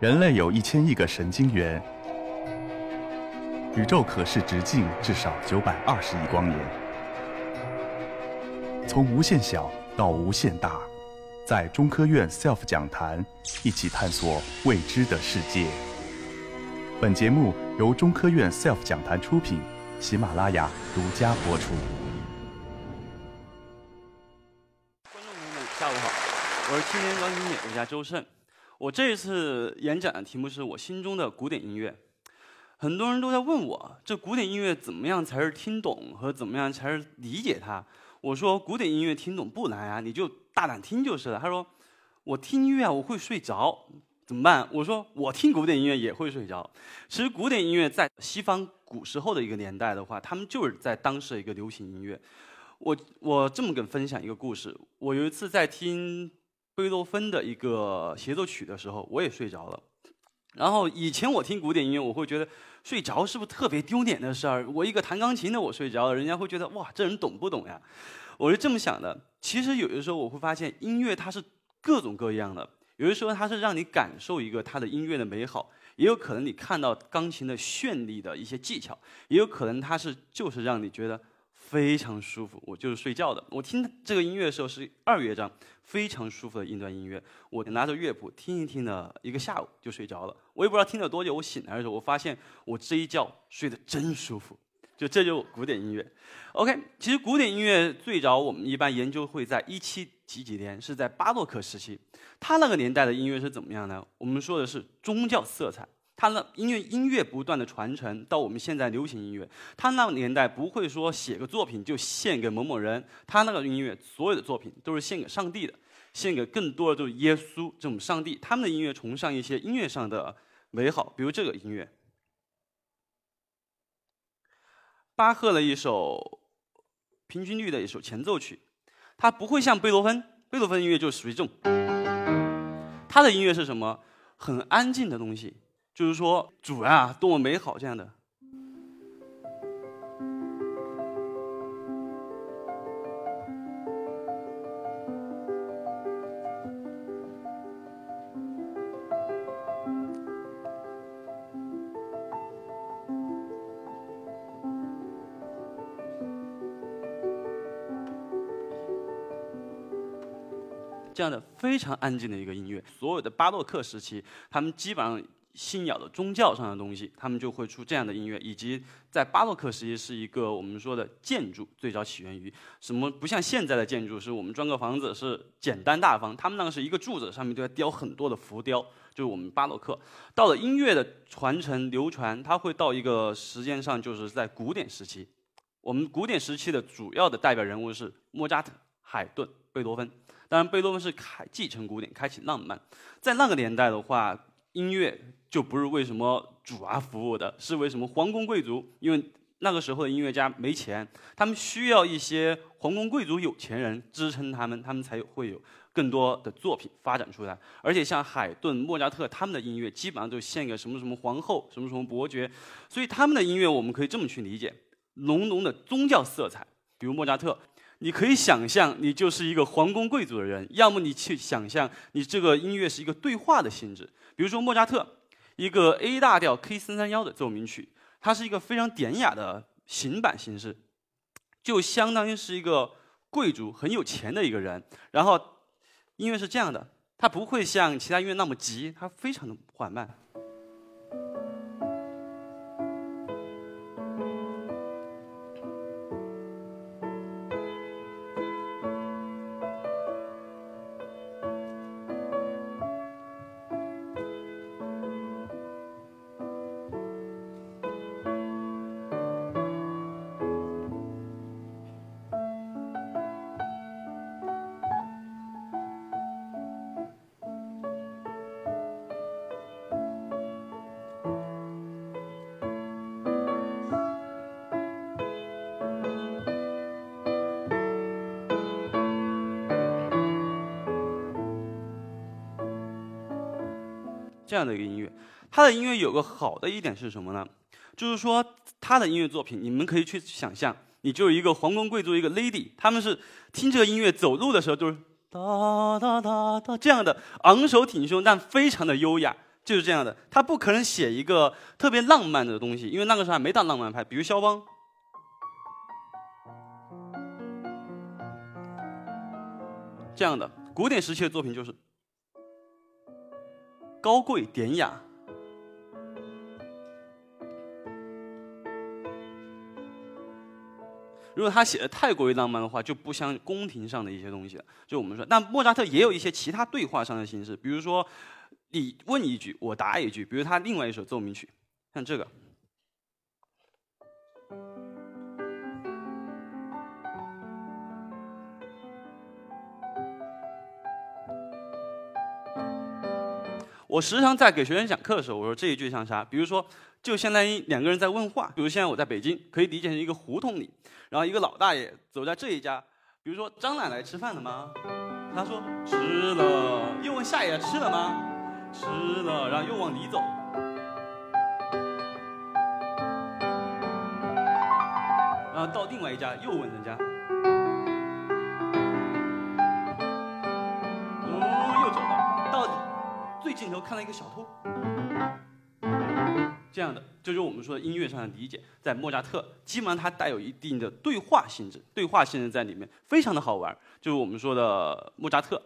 人类有一千亿个神经元，宇宙可视直径至少九百二十亿光年。从无限小到无限大，在中科院 SELF 讲坛一起探索未知的世界。本节目由中科院 SELF 讲坛出品，喜马拉雅独家播出。观众朋友们，下午好，我是青年钢琴演奏家周胜。我这一次演讲的题目是我心中的古典音乐。很多人都在问我，这古典音乐怎么样才是听懂和怎么样才是理解它？我说古典音乐听懂不难啊，你就大胆听就是了。他说我听音乐，我会睡着，怎么办？我说我听古典音乐也会睡着。其实古典音乐在西方古时候的一个年代的话，他们就是在当时的一个流行音乐。我我这么跟分享一个故事，我有一次在听。贝多芬的一个协奏曲的时候，我也睡着了。然后以前我听古典音乐，我会觉得睡着是不是特别丢脸的事儿？我一个弹钢琴的，我睡着了，人家会觉得哇，这人懂不懂呀？我是这么想的。其实有的时候我会发现，音乐它是各种各样的。有的时候它是让你感受一个它的音乐的美好，也有可能你看到钢琴的绚丽的一些技巧，也有可能它是就是让你觉得。非常舒服，我就是睡觉的。我听这个音乐的时候是二乐章，非常舒服的一段音乐。我拿着乐谱听一听了一个下午就睡着了。我也不知道听了多久。我醒来的时候，我发现我这一觉睡得真舒服。就这就古典音乐。OK，其实古典音乐最早我们一般研究会在一七几几年，是在巴洛克时期。他那个年代的音乐是怎么样呢？我们说的是宗教色彩。他那音乐音乐不断的传承到我们现在流行音乐，他那个年代不会说写个作品就献给某某人，他那个音乐所有的作品都是献给上帝的，献给更多的就是耶稣这种上帝。他们的音乐崇尚一些音乐上的美好，比如这个音乐，巴赫的一首平均律的一首前奏曲，它不会像贝多芬，贝多芬音乐就属于这种，他的音乐是什么？很安静的东西。就是说，主啊，多么美好这样的。这样的非常安静的一个音乐，所有的巴洛克时期，他们基本上。信仰的宗教上的东西，他们就会出这样的音乐，以及在巴洛克时期是一个我们说的建筑最早起源于什么？不像现在的建筑，是我们装个房子是简单大方，他们那个是一个柱子上面都要雕很多的浮雕，就是我们巴洛克。到了音乐的传承流传，它会到一个时间上，就是在古典时期。我们古典时期的主要的代表人物是莫扎特、海顿、贝多芬。当然，贝多芬是开继承古典，开启浪漫。在那个年代的话。音乐就不是为什么主啊服务的，是为什么皇宫贵族？因为那个时候的音乐家没钱，他们需要一些皇宫贵族有钱人支撑他们，他们才会有更多的作品发展出来。而且像海顿、莫扎特他们的音乐，基本上就献给什么什么皇后、什么什么伯爵，所以他们的音乐我们可以这么去理解：浓浓的宗教色彩。比如莫扎特。你可以想象，你就是一个皇宫贵族的人；要么你去想象，你这个音乐是一个对话的性质。比如说莫扎特，一个 A 大调 K 三三幺的奏鸣曲，它是一个非常典雅的行板形式，就相当于是一个贵族很有钱的一个人。然后音乐是这样的，它不会像其他音乐那么急，它非常的缓慢。这样的一个音乐，他的音乐有个好的一点是什么呢？就是说他的音乐作品，你们可以去想象，你就是一个皇宫贵族，一个 lady，他们是听这个音乐走路的时候，就是哒哒哒哒这样的昂首挺胸，但非常的优雅。就是这样的，他不可能写一个特别浪漫的东西，因为那个时候还没到浪漫派，比如肖邦。这样的古典时期的作品就是高贵典雅。如果他写的太过于浪漫的话，就不像宫廷上的一些东西了。就我们说，那莫扎特也有一些其他对话上的形式，比如说你问一句，我答一句。比如他另外一首奏鸣曲，像这个。我时常在给学生讲课的时候，我说这一句像啥？比如说，就相当于两个人在问话。比如现在我在北京，可以理解成一个胡同里，然后一个老大爷走在这一家，比如说张奶奶吃饭了吗？他说吃了。又问下一家吃了吗？吃了。然后又往里走，然后到另外一家又问人家。哦，又走了，到对镜头看到一个小偷，这样的就是我们说的音乐上的理解，在莫扎特基本上它带有一定的对话性质，对话性质在里面非常的好玩，就是我们说的莫扎特。